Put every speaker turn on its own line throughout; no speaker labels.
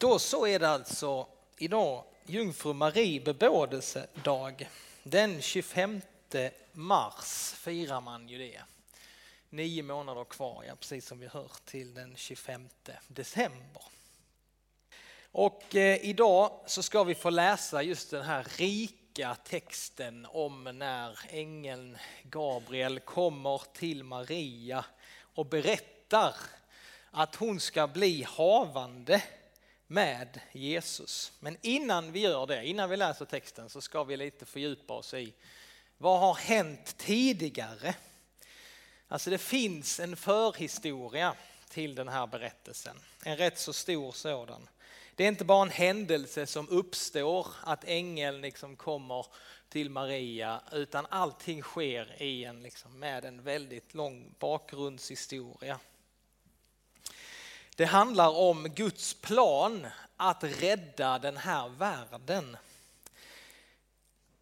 Då så är det alltså idag Jungfru Marie bebådelsedag. Den 25 mars firar man ju det. Nio månader kvar, ja, precis som vi hör, till den 25 december. Och eh, idag så ska vi få läsa just den här rika texten om när ängeln Gabriel kommer till Maria och berättar att hon ska bli havande med Jesus. Men innan vi gör det, innan vi läser texten så ska vi lite fördjupa oss i vad har hänt tidigare? Alltså det finns en förhistoria till den här berättelsen, en rätt så stor sådan. Det är inte bara en händelse som uppstår, att ängeln liksom kommer till Maria, utan allting sker i en, liksom, med en väldigt lång bakgrundshistoria. Det handlar om Guds plan att rädda den här världen.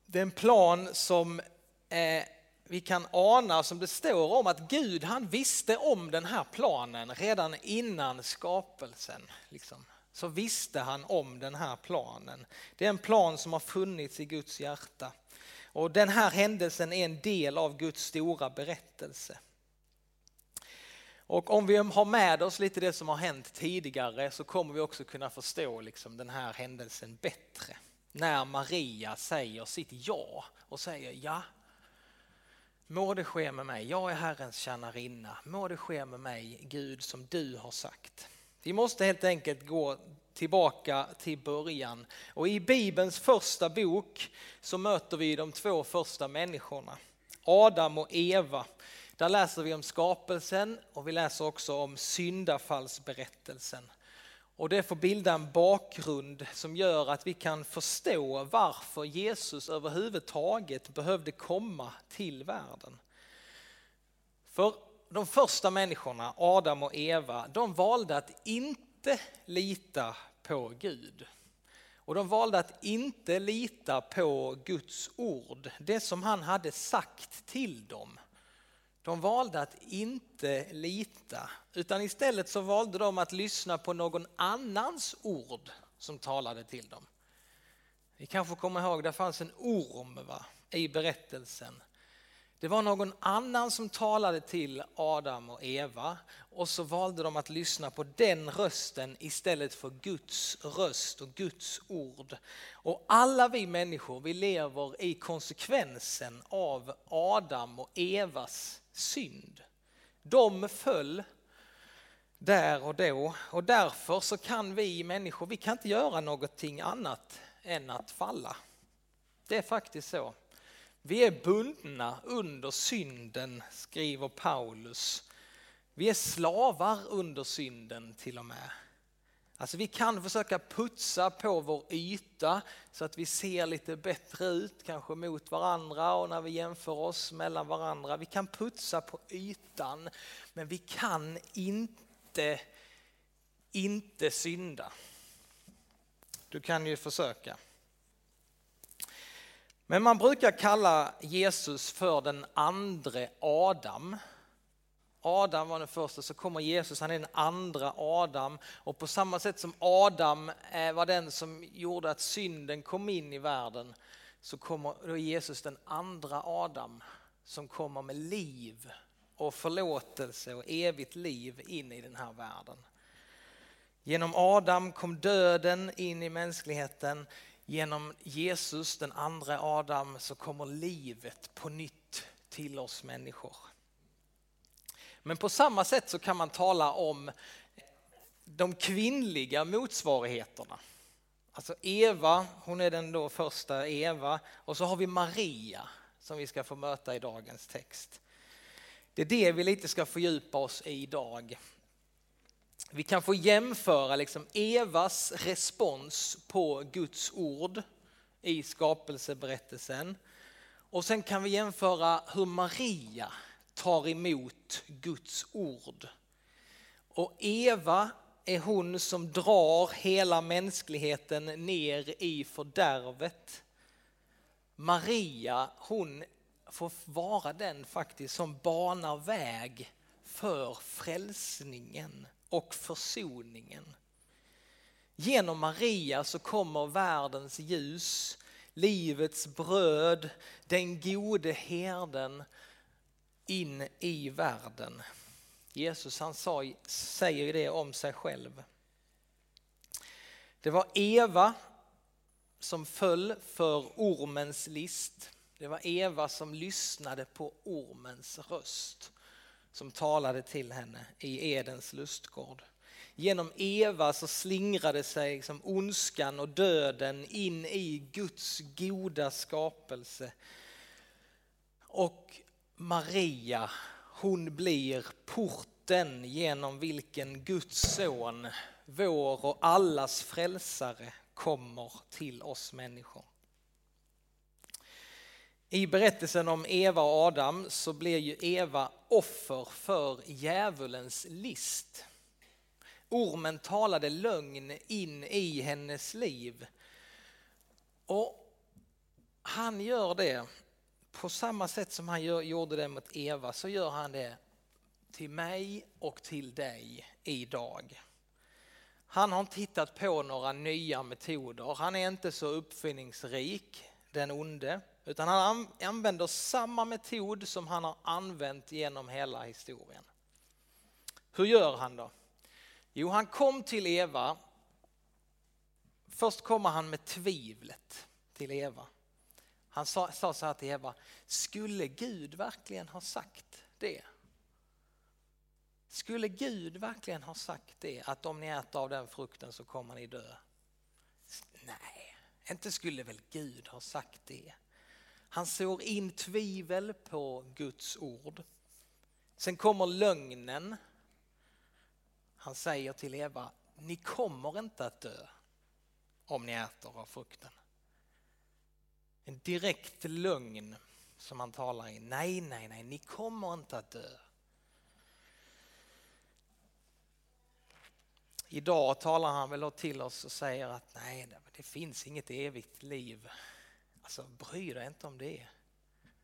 Det är en plan som eh, vi kan ana, som det står om, att Gud han visste om den här planen redan innan skapelsen. Liksom. Så visste han om den här planen. Det är en plan som har funnits i Guds hjärta. Och den här händelsen är en del av Guds stora berättelse. Och om vi har med oss lite det som har hänt tidigare så kommer vi också kunna förstå liksom den här händelsen bättre. När Maria säger sitt ja och säger ja, må det ske med mig, jag är Herrens tjänarinna, må det ske med mig Gud som du har sagt. Vi måste helt enkelt gå tillbaka till början och i Bibelns första bok så möter vi de två första människorna, Adam och Eva där läser vi om skapelsen och vi läser också om syndafallsberättelsen. Och det får bilda en bakgrund som gör att vi kan förstå varför Jesus överhuvudtaget behövde komma till världen. För de första människorna, Adam och Eva, de valde att inte lita på Gud. Och de valde att inte lita på Guds ord, det som han hade sagt till dem. De valde att inte lita, utan istället så valde de att lyssna på någon annans ord som talade till dem. Vi kanske kommer ihåg, det fanns en orm va, i berättelsen. Det var någon annan som talade till Adam och Eva och så valde de att lyssna på den rösten istället för Guds röst och Guds ord. Och alla vi människor, vi lever i konsekvensen av Adam och Evas synd. De föll där och då och därför så kan vi människor, vi kan inte göra någonting annat än att falla. Det är faktiskt så. Vi är bundna under synden, skriver Paulus. Vi är slavar under synden till och med. Alltså vi kan försöka putsa på vår yta så att vi ser lite bättre ut, kanske mot varandra och när vi jämför oss mellan varandra. Vi kan putsa på ytan, men vi kan inte, inte synda. Du kan ju försöka. Men man brukar kalla Jesus för den andre Adam. Adam var den första, så kommer Jesus, han är den andra Adam. Och på samma sätt som Adam eh, var den som gjorde att synden kom in i världen, så kommer då Jesus den andra Adam som kommer med liv och förlåtelse och evigt liv in i den här världen. Genom Adam kom döden in i mänskligheten. Genom Jesus, den andra Adam, så kommer livet på nytt till oss människor. Men på samma sätt så kan man tala om de kvinnliga motsvarigheterna. Alltså Eva, hon är den då första Eva och så har vi Maria som vi ska få möta i dagens text. Det är det vi lite ska fördjupa oss i idag. Vi kan få jämföra liksom Evas respons på Guds ord i skapelseberättelsen och sen kan vi jämföra hur Maria tar emot Guds ord. Och Eva är hon som drar hela mänskligheten ner i fördärvet. Maria, hon får vara den faktiskt som banar väg för frälsningen och försoningen. Genom Maria så kommer världens ljus, livets bröd, den gode herden in i världen. Jesus han sa, säger det om sig själv. Det var Eva som föll för ormens list. Det var Eva som lyssnade på ormens röst som talade till henne i Edens lustgård. Genom Eva så slingrade sig liksom ondskan och döden in i Guds goda skapelse. Och Maria, hon blir porten genom vilken Guds son, vår och allas frälsare, kommer till oss människor. I berättelsen om Eva och Adam så blir ju Eva offer för djävulens list. Ormen talade lögn in i hennes liv. Och han gör det på samma sätt som han gjorde det mot Eva så gör han det till mig och till dig idag. Han har inte hittat på några nya metoder. Han är inte så uppfinningsrik, den onde, utan han använder samma metod som han har använt genom hela historien. Hur gör han då? Jo, han kom till Eva. Först kommer han med tvivlet till Eva. Han sa, sa så här till Eva, skulle Gud verkligen ha sagt det? Skulle Gud verkligen ha sagt det, att om ni äter av den frukten så kommer ni dö? Nej, inte skulle väl Gud ha sagt det. Han sår in tvivel på Guds ord. Sen kommer lögnen. Han säger till Eva, ni kommer inte att dö om ni äter av frukten. En direkt lögn som han talar i. Nej, nej, nej, ni kommer inte att dö. Idag talar han väl till oss och säger att nej, det finns inget evigt liv. Alltså bry dig inte om det.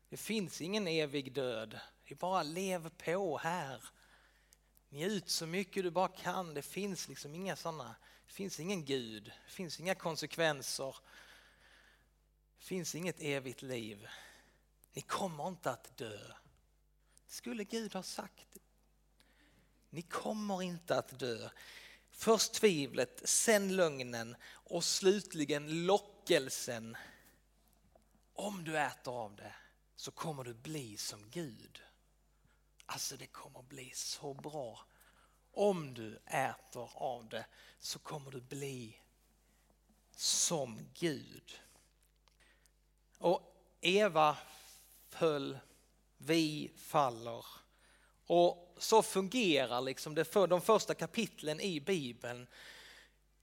Det finns ingen evig död. Det är bara lev på här. Njut så mycket du bara kan. Det finns liksom inga sådana, det finns ingen Gud, det finns inga konsekvenser. Det finns inget evigt liv. Ni kommer inte att dö. Skulle Gud ha sagt. Ni kommer inte att dö. Först tvivlet, sen lögnen och slutligen lockelsen. Om du äter av det så kommer du bli som Gud. Alltså det kommer bli så bra. Om du äter av det så kommer du bli som Gud. Och Eva föll, vi faller. Och så fungerar liksom det för de första kapitlen i Bibeln.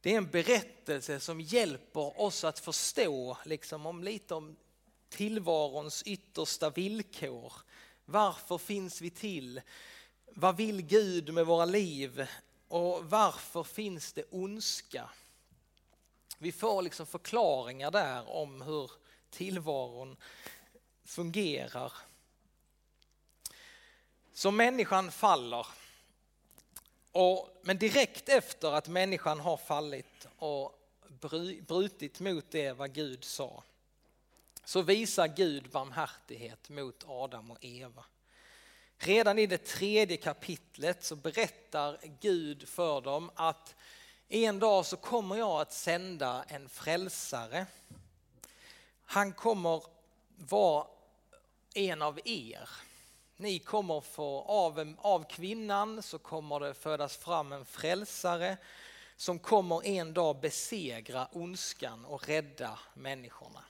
Det är en berättelse som hjälper oss att förstå liksom om lite om tillvarons yttersta villkor. Varför finns vi till? Vad vill Gud med våra liv? Och varför finns det ondska? Vi får liksom förklaringar där om hur tillvaron fungerar. Så människan faller. Och, men direkt efter att människan har fallit och brutit mot det vad Gud sa så visar Gud barmhärtighet mot Adam och Eva. Redan i det tredje kapitlet så berättar Gud för dem att en dag så kommer jag att sända en frälsare. Han kommer vara en av er. Ni kommer få, av, av kvinnan så kommer det födas fram en frälsare som kommer en dag besegra ondskan och rädda människorna.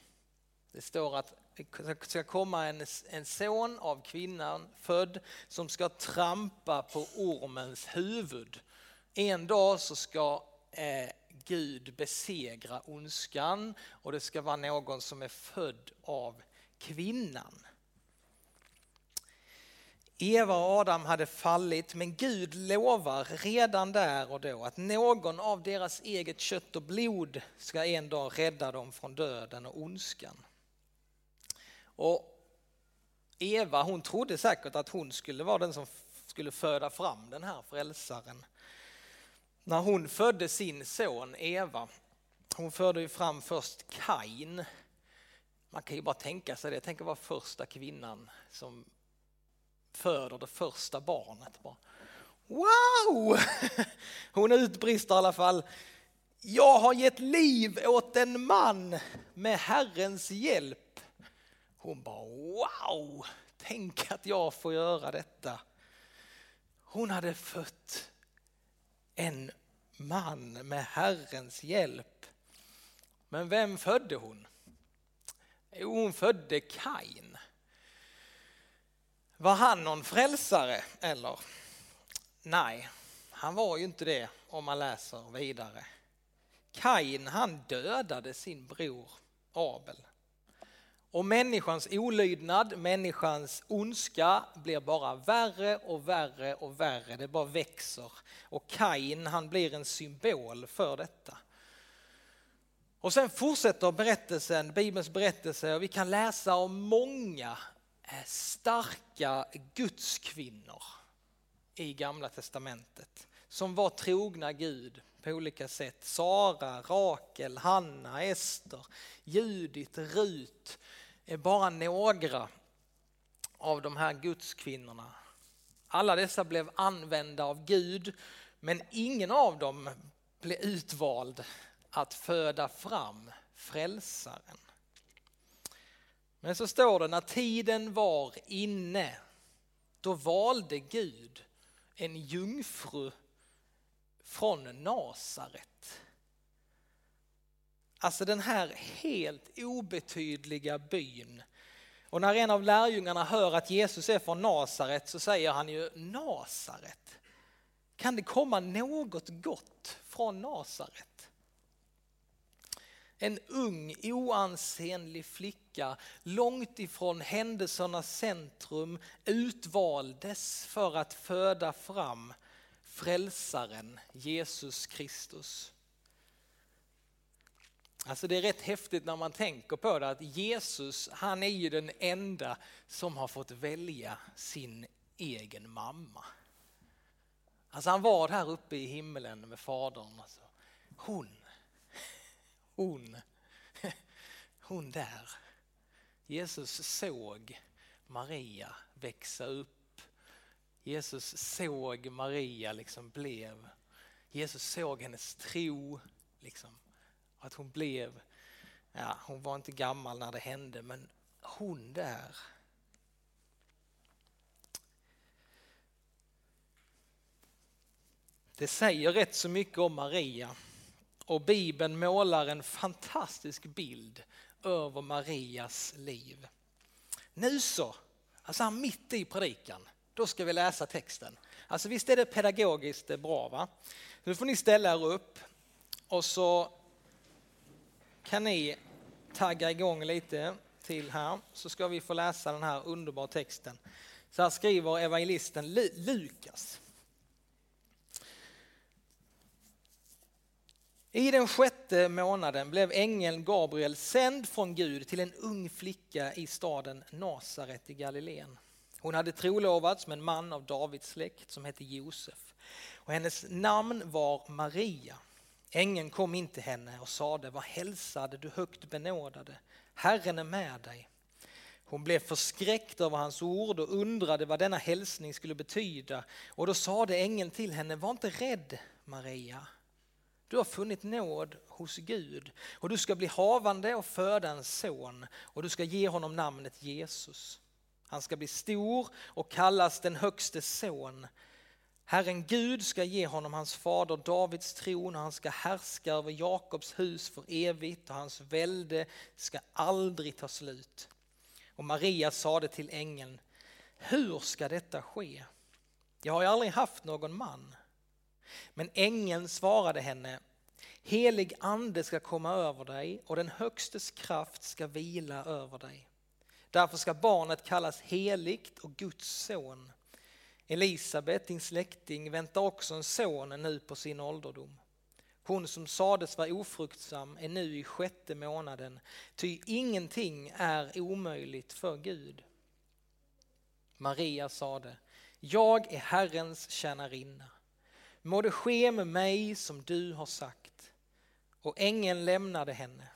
Det står att det ska komma en, en son av kvinnan född som ska trampa på ormens huvud. En dag så ska eh, Gud besegra ondskan och det ska vara någon som är född av kvinnan. Eva och Adam hade fallit men Gud lovar redan där och då att någon av deras eget kött och blod ska en dag rädda dem från döden och ondskan. Och Eva hon trodde säkert att hon skulle vara den som skulle föda fram den här frälsaren när hon födde sin son Eva, hon förde ju fram först Kain. Man kan ju bara tänka sig det, tänk att vara första kvinnan som föder det första barnet. Bara, wow! Hon utbrister i alla fall, jag har gett liv åt en man med Herrens hjälp. Hon bara wow, tänk att jag får göra detta. Hon hade fött en man med Herrens hjälp. Men vem födde hon? Jo, hon födde Kain. Var han någon frälsare eller? Nej, han var ju inte det om man läser vidare. Kain han dödade sin bror Abel. Och människans olydnad, människans ondska blir bara värre och värre och värre. Det bara växer. Och Kain han blir en symbol för detta. Och sen fortsätter berättelsen, Bibelns berättelse och vi kan läsa om många starka gudskvinnor i Gamla Testamentet som var trogna Gud på olika sätt. Sara, Rakel, Hanna, Ester, Judit, Rut är bara några av de här gudskvinnorna. Alla dessa blev använda av Gud men ingen av dem blev utvald att föda fram frälsaren. Men så står det när tiden var inne då valde Gud en jungfru från Nasaret. Alltså den här helt obetydliga byn. Och när en av lärjungarna hör att Jesus är från Nasaret så säger han ju Nasaret. Kan det komma något gott från Nasaret? En ung oansenlig flicka långt ifrån händelsernas centrum utvaldes för att föda fram frälsaren Jesus Kristus. Alltså det är rätt häftigt när man tänker på det att Jesus han är ju den enda som har fått välja sin egen mamma. Alltså han var här uppe i himlen med fadern. Alltså. Hon, hon, hon där. Jesus såg Maria växa upp. Jesus såg Maria liksom blev. Jesus såg hennes tro. Liksom, att hon blev, ja hon var inte gammal när det hände men hon där. Det säger rätt så mycket om Maria och Bibeln målar en fantastisk bild över Marias liv. Nu så, alltså mitt i predikan, då ska vi läsa texten. Alltså visst är det pedagogiskt bra va? Nu får ni ställa er upp och så kan ni tagga igång lite till här så ska vi få läsa den här underbara texten. Så här skriver evangelisten Lukas. I den sjätte månaden blev ängeln Gabriel sänd från Gud till en ung flicka i staden Nasaret i Galileen. Hon hade trolovats med en man av Davids släkt som hette Josef och hennes namn var Maria. Ängeln kom in till henne och sade, var hälsad du högt benådade, Herren är med dig. Hon blev förskräckt över hans ord och undrade vad denna hälsning skulle betyda och då sade ängeln till henne, var inte rädd Maria. Du har funnit nåd hos Gud och du ska bli havande och föda en son och du ska ge honom namnet Jesus. Han ska bli stor och kallas den högste son. Herren Gud ska ge honom hans fader Davids tron och han ska härska över Jakobs hus för evigt och hans välde ska aldrig ta slut. Och Maria sade till ängeln, hur ska detta ske? Jag har ju aldrig haft någon man. Men ängeln svarade henne, helig ande ska komma över dig och den högstes kraft ska vila över dig. Därför ska barnet kallas heligt och Guds son. Elisabet, din släkting, väntar också en son nu på sin ålderdom. Hon som sades vara ofruktsam är nu i sjätte månaden, ty ingenting är omöjligt för Gud. Maria sade, jag är Herrens tjänarinna. Må det ske med mig som du har sagt. Och ängeln lämnade henne.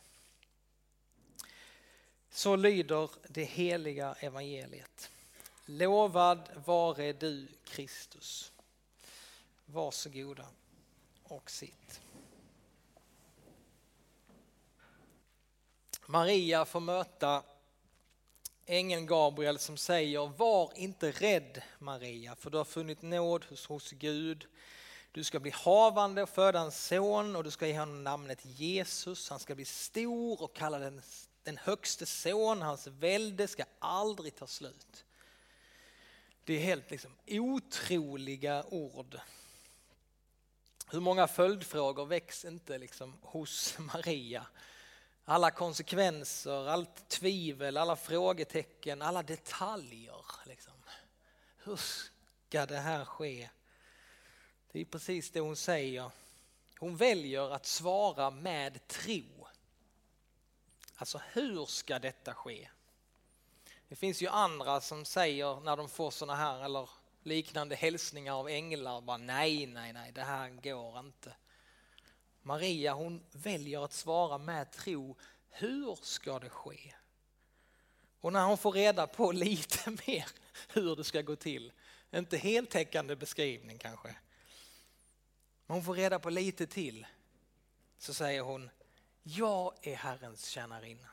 Så lyder det heliga evangeliet. Lovad vare du Kristus. Varsågoda och sitt. Maria får möta ängeln Gabriel som säger var inte rädd Maria för du har funnit nåd hos, hos Gud. Du ska bli havande och föda en son och du ska ge honom namnet Jesus. Han ska bli stor och kalla den, den högste son. Hans välde ska aldrig ta slut. Det är helt liksom otroliga ord. Hur många följdfrågor väcks inte liksom hos Maria? Alla konsekvenser, allt tvivel, alla frågetecken, alla detaljer. Liksom. Hur ska det här ske? Det är precis det hon säger. Hon väljer att svara med tro. Alltså hur ska detta ske? Det finns ju andra som säger när de får sådana här eller liknande hälsningar av änglar, bara nej, nej, nej, det här går inte. Maria hon väljer att svara med tro, hur ska det ske? Och när hon får reda på lite mer hur det ska gå till, inte heltäckande beskrivning kanske, men hon får reda på lite till, så säger hon, jag är Herrens tjänarinna.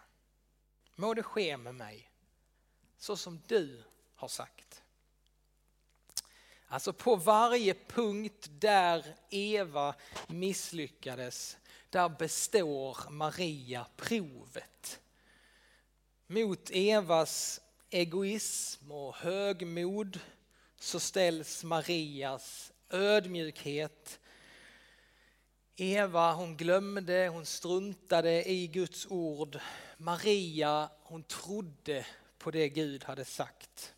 Må det ske med mig så som du har sagt. Alltså på varje punkt där Eva misslyckades, där består Maria provet. Mot Evas egoism och högmod så ställs Marias ödmjukhet. Eva hon glömde, hon struntade i Guds ord. Maria hon trodde på det Gud hade sagt.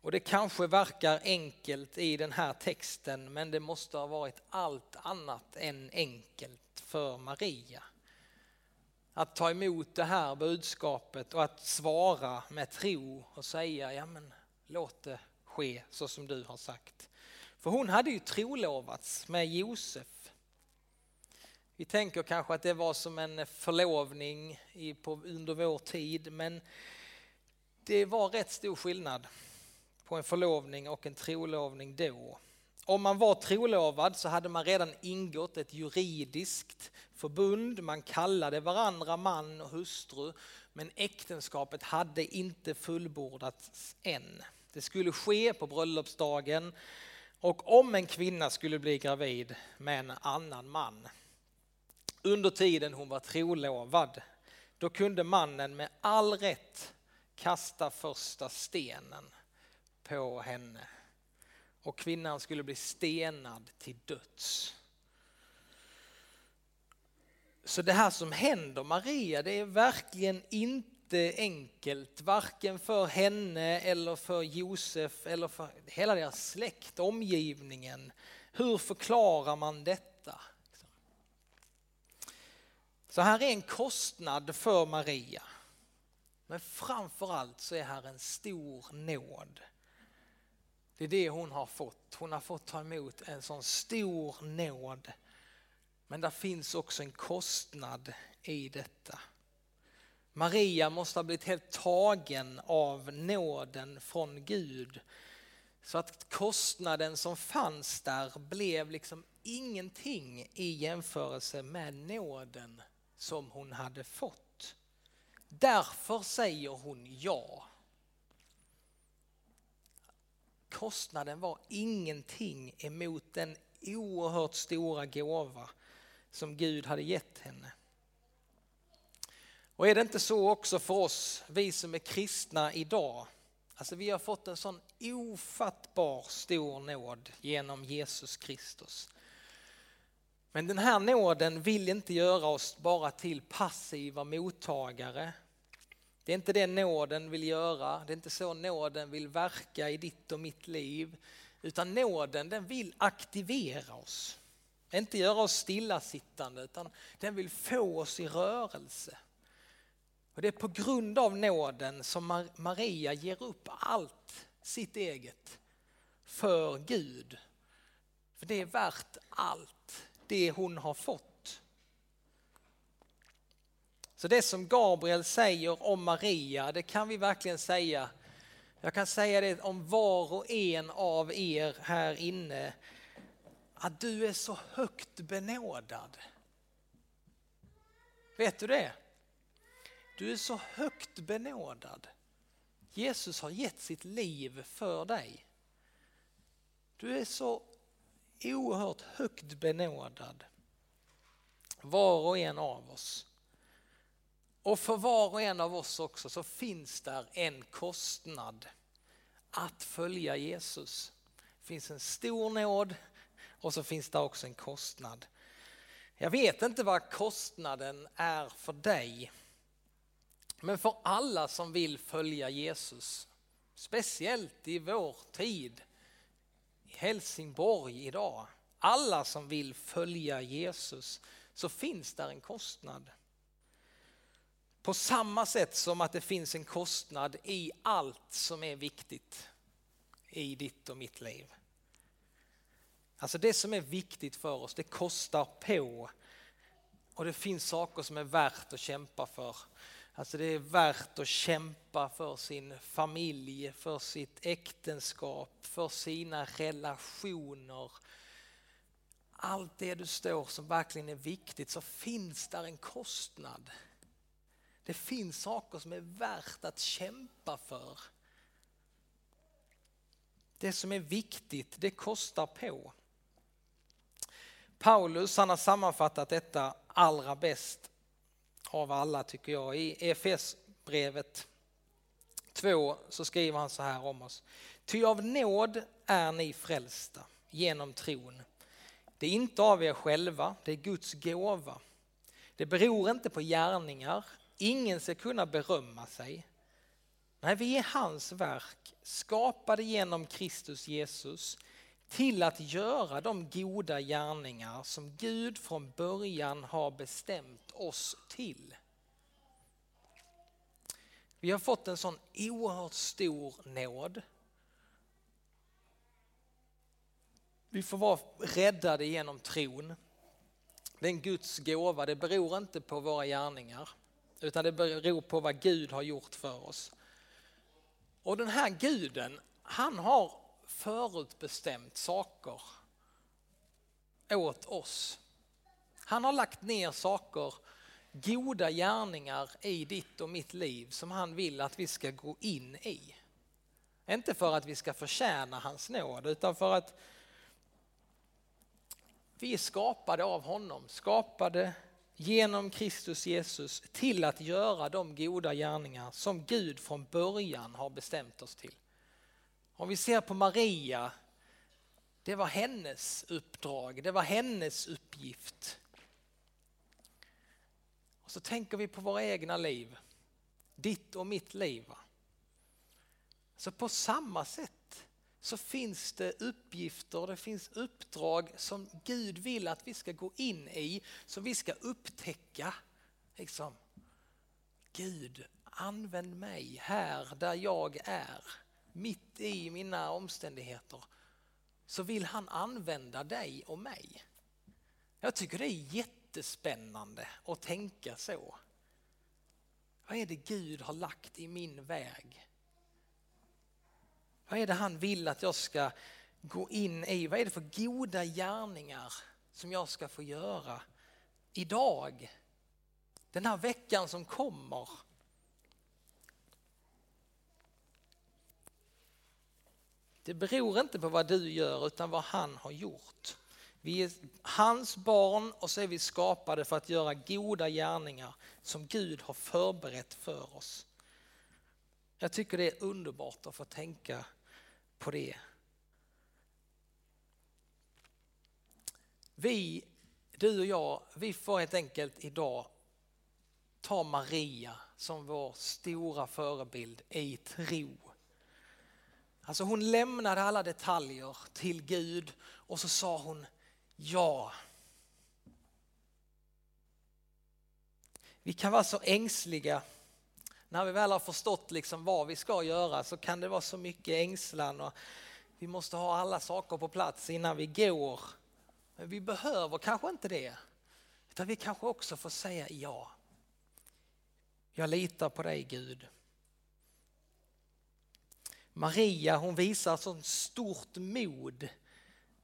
Och det kanske verkar enkelt i den här texten men det måste ha varit allt annat än enkelt för Maria. Att ta emot det här budskapet och att svara med tro och säga ja men låt det ske så som du har sagt. För hon hade ju trolovats med Josef vi tänker kanske att det var som en förlovning i, på, under vår tid, men det var rätt stor skillnad på en förlovning och en trolovning då. Om man var trolovad så hade man redan ingått ett juridiskt förbund, man kallade varandra man och hustru, men äktenskapet hade inte fullbordats än. Det skulle ske på bröllopsdagen och om en kvinna skulle bli gravid med en annan man under tiden hon var trolovad, då kunde mannen med all rätt kasta första stenen på henne och kvinnan skulle bli stenad till döds. Så det här som händer Maria, det är verkligen inte enkelt, varken för henne eller för Josef eller för hela deras släkt, omgivningen. Hur förklarar man detta? Så här är en kostnad för Maria. Men framför allt så är här en stor nåd. Det är det hon har fått. Hon har fått ta emot en sån stor nåd. Men det finns också en kostnad i detta. Maria måste ha blivit helt tagen av nåden från Gud. Så att kostnaden som fanns där blev liksom ingenting i jämförelse med nåden som hon hade fått. Därför säger hon ja. Kostnaden var ingenting emot den oerhört stora gåva som Gud hade gett henne. Och är det inte så också för oss, vi som är kristna idag? Alltså vi har fått en sån ofattbar stor nåd genom Jesus Kristus. Men den här nåden vill inte göra oss bara till passiva mottagare. Det är inte det nåden vill göra, det är inte så nåden vill verka i ditt och mitt liv. Utan nåden den vill aktivera oss. Inte göra oss stillasittande utan den vill få oss i rörelse. Och det är på grund av nåden som Maria ger upp allt sitt eget för Gud För det är värt allt det hon har fått. Så det som Gabriel säger om Maria, det kan vi verkligen säga. Jag kan säga det om var och en av er här inne, att du är så högt benådad. Vet du det? Du är så högt benådad. Jesus har gett sitt liv för dig. Du är så oerhört högt benådad. Var och en av oss. Och för var och en av oss också så finns där en kostnad att följa Jesus. Det finns en stor nåd och så finns det också en kostnad. Jag vet inte vad kostnaden är för dig. Men för alla som vill följa Jesus, speciellt i vår tid, i Helsingborg idag, alla som vill följa Jesus, så finns där en kostnad. På samma sätt som att det finns en kostnad i allt som är viktigt i ditt och mitt liv. Alltså det som är viktigt för oss, det kostar på. Och det finns saker som är värt att kämpa för. Alltså det är värt att kämpa för sin familj, för sitt äktenskap, för sina relationer. Allt det du står som verkligen är viktigt så finns där en kostnad. Det finns saker som är värt att kämpa för. Det som är viktigt, det kostar på. Paulus han har sammanfattat detta allra bäst av alla tycker jag. I EFS-brevet 2 så skriver han så här om oss. Ty av nåd är ni frälsta genom tron. Det är inte av er själva, det är Guds gåva. Det beror inte på gärningar, ingen ska kunna berömma sig. Nej, vi är hans verk, skapade genom Kristus Jesus till att göra de goda gärningar som Gud från början har bestämt oss till. Vi har fått en sån oerhört stor nåd. Vi får vara räddade genom tron. Det är en Guds gåva, det beror inte på våra gärningar utan det beror på vad Gud har gjort för oss. Och den här guden, han har förutbestämt saker åt oss. Han har lagt ner saker, goda gärningar i ditt och mitt liv som han vill att vi ska gå in i. Inte för att vi ska förtjäna hans nåd utan för att vi är skapade av honom, skapade genom Kristus Jesus till att göra de goda gärningar som Gud från början har bestämt oss till. Om vi ser på Maria, det var hennes uppdrag, det var hennes uppgift. Och så tänker vi på våra egna liv, ditt och mitt liv. Så på samma sätt så finns det uppgifter, det finns uppdrag som Gud vill att vi ska gå in i, som vi ska upptäcka. Liksom. Gud, använd mig här där jag är mitt i mina omständigheter så vill han använda dig och mig. Jag tycker det är jättespännande att tänka så. Vad är det Gud har lagt i min väg? Vad är det han vill att jag ska gå in i? Vad är det för goda gärningar som jag ska få göra idag? Den här veckan som kommer. Det beror inte på vad du gör utan vad han har gjort. Vi är hans barn och så är vi skapade för att göra goda gärningar som Gud har förberett för oss. Jag tycker det är underbart att få tänka på det. Vi, du och jag, vi får helt enkelt idag ta Maria som vår stora förebild i tro Alltså hon lämnade alla detaljer till Gud och så sa hon ja. Vi kan vara så ängsliga när vi väl har förstått liksom vad vi ska göra så kan det vara så mycket ängslan och vi måste ha alla saker på plats innan vi går. Men vi behöver kanske inte det. Utan vi kanske också får säga ja. Jag litar på dig Gud. Maria hon visar sånt stort mod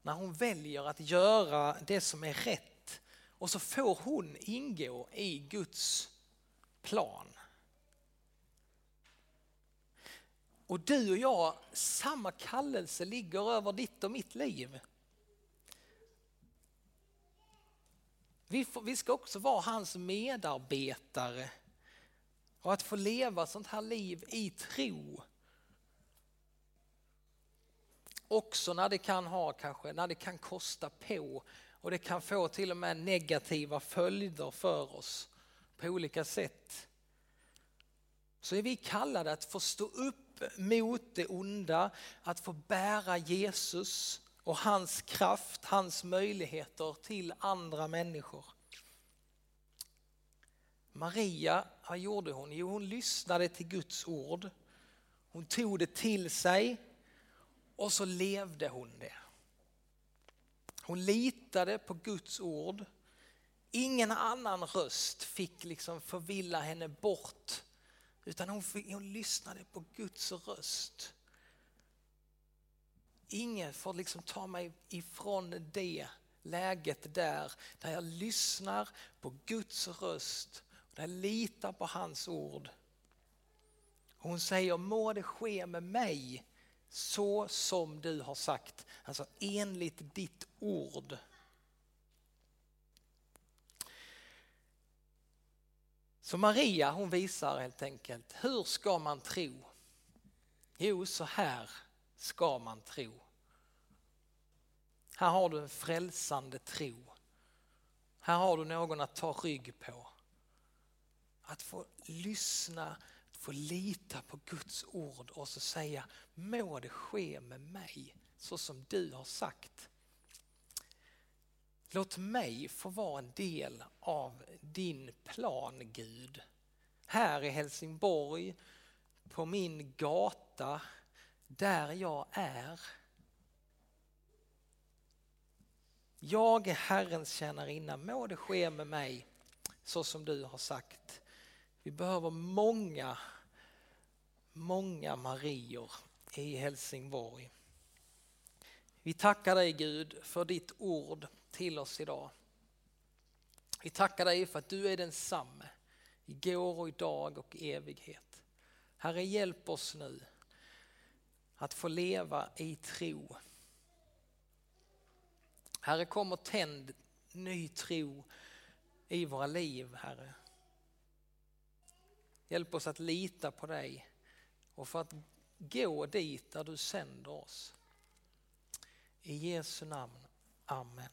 när hon väljer att göra det som är rätt och så får hon ingå i Guds plan. Och du och jag, samma kallelse ligger över ditt och mitt liv. Vi, får, vi ska också vara hans medarbetare och att få leva sånt här liv i tro. Också när det kan ha kanske, när det kan kosta på och det kan få till och med negativa följder för oss på olika sätt. Så är vi kallade att få stå upp mot det onda, att få bära Jesus och hans kraft, hans möjligheter till andra människor. Maria, vad gjorde hon? Jo, hon lyssnade till Guds ord. Hon tog det till sig och så levde hon det. Hon litade på Guds ord. Ingen annan röst fick liksom förvilla henne bort utan hon, fick, hon lyssnade på Guds röst. Ingen får liksom ta mig ifrån det läget där, där jag lyssnar på Guds röst, där jag litar på hans ord. Hon säger må det ske med mig så som du har sagt, alltså enligt ditt ord. Så Maria hon visar helt enkelt, hur ska man tro? Jo, så här ska man tro. Här har du en frälsande tro. Här har du någon att ta rygg på. Att få lyssna, få lita på Guds ord och så säga må det ske med mig så som du har sagt. Låt mig få vara en del av din plan Gud. Här i Helsingborg, på min gata, där jag är. Jag är Herrens tjänarinna, må det ske med mig så som du har sagt. Vi behöver många, många Marior i Helsingborg. Vi tackar dig Gud för ditt ord till oss idag. Vi tackar dig för att du är densamme igår och idag och i evighet. Herre hjälp oss nu att få leva i tro. Herre kom och tänd ny tro i våra liv Herre. Hjälp oss att lita på dig och för att gå dit där du sänder oss. I Jesu namn. Amen.